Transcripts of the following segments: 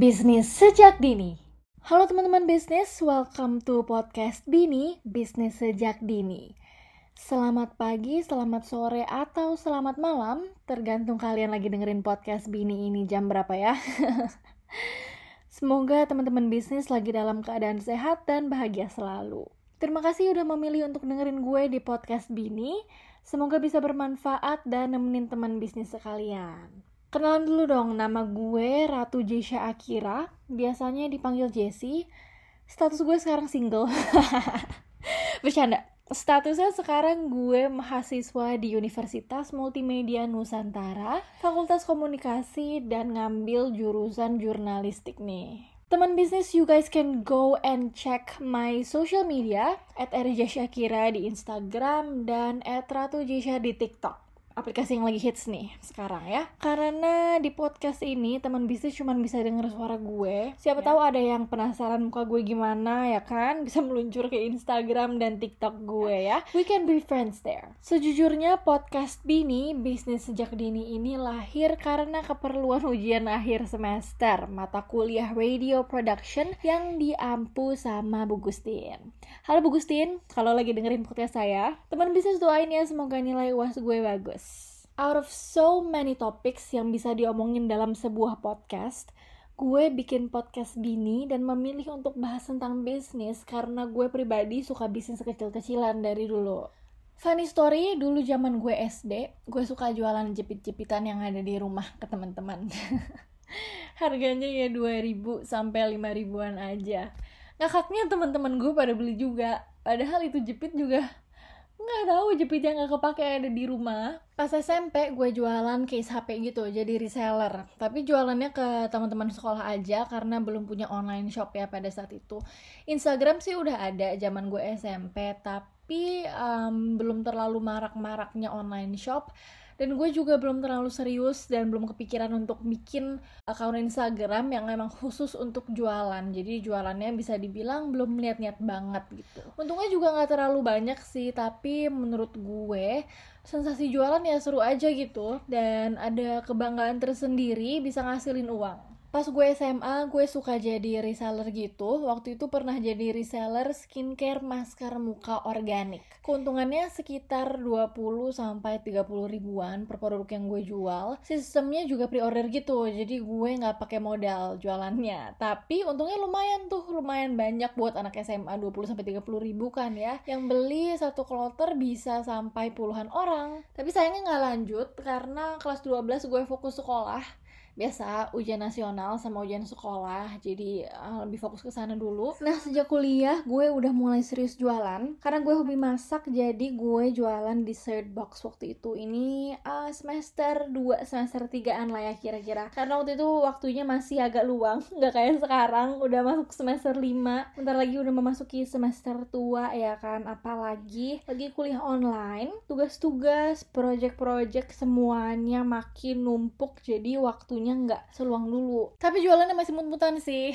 Bisnis sejak dini. Halo teman-teman bisnis, welcome to podcast Bini, Bisnis sejak dini. Selamat pagi, selamat sore, atau selamat malam, tergantung kalian lagi dengerin podcast Bini ini jam berapa ya. Semoga teman-teman bisnis lagi dalam keadaan sehat dan bahagia selalu. Terima kasih udah memilih untuk dengerin gue di podcast Bini. Semoga bisa bermanfaat dan nemenin teman bisnis sekalian. Kenalan dulu dong, nama gue Ratu Jesha Akira, biasanya dipanggil Jessie. Status gue sekarang single. Bercanda. Statusnya sekarang gue mahasiswa di Universitas Multimedia Nusantara, Fakultas Komunikasi, dan ngambil jurusan jurnalistik nih. Teman bisnis, you guys can go and check my social media at Shakira di Instagram dan at Ratu Jesha di TikTok aplikasi yang lagi hits nih sekarang ya. Karena di podcast ini teman bisnis cuma bisa denger suara gue. Siapa yeah. tahu ada yang penasaran muka gue gimana ya kan? Bisa meluncur ke Instagram dan TikTok gue ya. We can be friends there. Sejujurnya podcast Bini bisnis sejak dini ini lahir karena keperluan ujian akhir semester mata kuliah radio production yang diampu sama Bu Gustin. Halo Bu Gustin kalau lagi dengerin podcast saya teman bisnis doain ya semoga nilai uas gue bagus out of so many topics yang bisa diomongin dalam sebuah podcast, gue bikin podcast Bini dan memilih untuk bahas tentang bisnis karena gue pribadi suka bisnis kecil-kecilan dari dulu. Funny story, dulu zaman gue SD, gue suka jualan jepit-jepitan yang ada di rumah ke teman-teman. Harganya ya 2000 sampai 5000-an aja. Ngakaknya teman-teman gue pada beli juga. Padahal itu jepit juga nggak tahu jepit yang nggak kepake ada di rumah. Pas SMP gue jualan case HP gitu jadi reseller. Tapi jualannya ke teman-teman sekolah aja karena belum punya online shop ya pada saat itu. Instagram sih udah ada zaman gue SMP tapi um, belum terlalu marak-maraknya online shop dan gue juga belum terlalu serius dan belum kepikiran untuk bikin akun Instagram yang emang khusus untuk jualan. Jadi jualannya bisa dibilang belum niat-niat banget gitu. Untungnya juga nggak terlalu banyak sih tapi menurut gue sensasi jualan ya seru aja gitu. Dan ada kebanggaan tersendiri bisa ngasilin uang pas gue SMA gue suka jadi reseller gitu. Waktu itu pernah jadi reseller skincare masker muka organik. Keuntungannya sekitar 20 sampai 30 ribuan per produk yang gue jual. Sistemnya juga pre-order gitu jadi gue nggak pakai modal jualannya. Tapi untungnya lumayan tuh lumayan banyak buat anak SMA 20 sampai 30 ribu kan ya. Yang beli satu kloter bisa sampai puluhan orang. Tapi sayangnya nggak lanjut karena kelas 12 gue fokus sekolah biasa ujian nasional sama ujian sekolah. Jadi uh, lebih fokus ke sana dulu. Nah sejak kuliah gue udah mulai serius jualan. Karena gue hobi masak jadi gue jualan dessert box waktu itu. Ini uh, semester 2 semester 3an lah ya kira-kira. Karena waktu itu waktunya masih agak luang nggak kayak sekarang. Udah masuk semester 5 bentar lagi udah memasuki semester tua ya kan? Apalagi lagi kuliah online. Tugas-tugas project-project semuanya makin numpuk. Jadi waktu waktunya nggak seluang dulu. Tapi jualannya masih mut-mutan sih.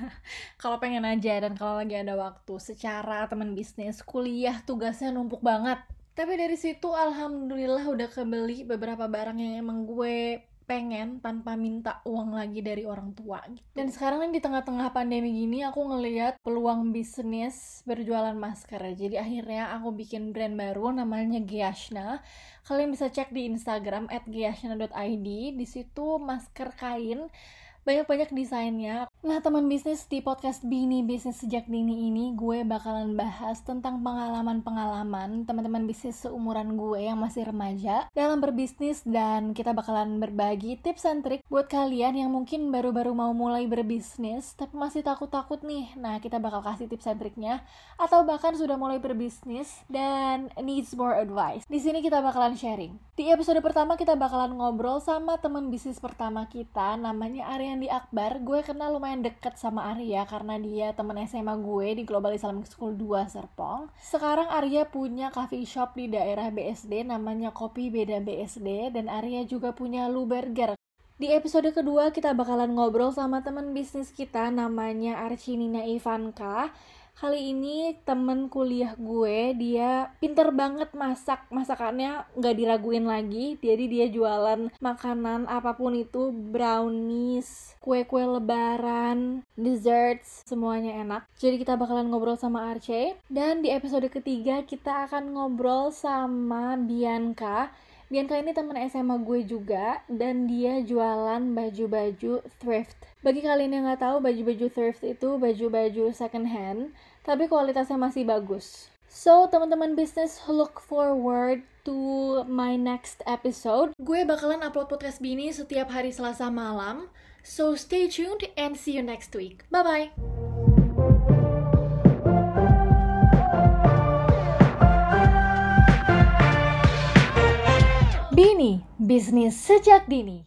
Kalau pengen aja dan kalau lagi ada waktu secara teman bisnis kuliah tugasnya numpuk banget. Tapi dari situ alhamdulillah udah kebeli beberapa barang yang emang gue pengen tanpa minta uang lagi dari orang tua gitu. Dan sekarang di tengah-tengah pandemi gini aku ngeliat peluang bisnis berjualan masker. Jadi akhirnya aku bikin brand baru namanya Giashna. Kalian bisa cek di Instagram @giashna.id. Di situ masker kain banyak-banyak desainnya. Nah, teman bisnis di podcast Bini Bisnis Sejak Dini ini gue bakalan bahas tentang pengalaman-pengalaman teman-teman bisnis seumuran gue yang masih remaja dalam berbisnis dan kita bakalan berbagi tips and trik buat kalian yang mungkin baru-baru mau mulai berbisnis tapi masih takut-takut nih. Nah, kita bakal kasih tips and triknya atau bahkan sudah mulai berbisnis dan needs more advice. Di sini kita bakalan sharing. Di episode pertama kita bakalan ngobrol sama teman bisnis pertama kita namanya Arya di Akbar, gue kenal lumayan deket sama Arya karena dia temen SMA gue di Global Islamic School 2 Serpong. Sekarang Arya punya coffee shop di daerah BSD namanya Kopi Beda BSD dan Arya juga punya Lu Burger. Di episode kedua kita bakalan ngobrol sama temen bisnis kita namanya Arcinina Ivanka Kali ini temen kuliah gue, dia pinter banget masak. Masakannya nggak diraguin lagi. Jadi dia jualan makanan apa pun itu, brownies, kue-kue lebaran, desserts, semuanya enak. Jadi kita bakalan ngobrol sama Arce. Dan di episode ketiga kita akan ngobrol sama Bianca Bianca ini temen SMA gue juga dan dia jualan baju-baju thrift bagi kalian yang nggak tahu, baju-baju thrift itu baju-baju second hand, tapi kualitasnya masih bagus. So, teman-teman bisnis look forward to my next episode. Gue bakalan upload podcast Bini setiap hari Selasa malam. So, stay tuned and see you next week. Bye-bye. Bini, bisnis sejak dini.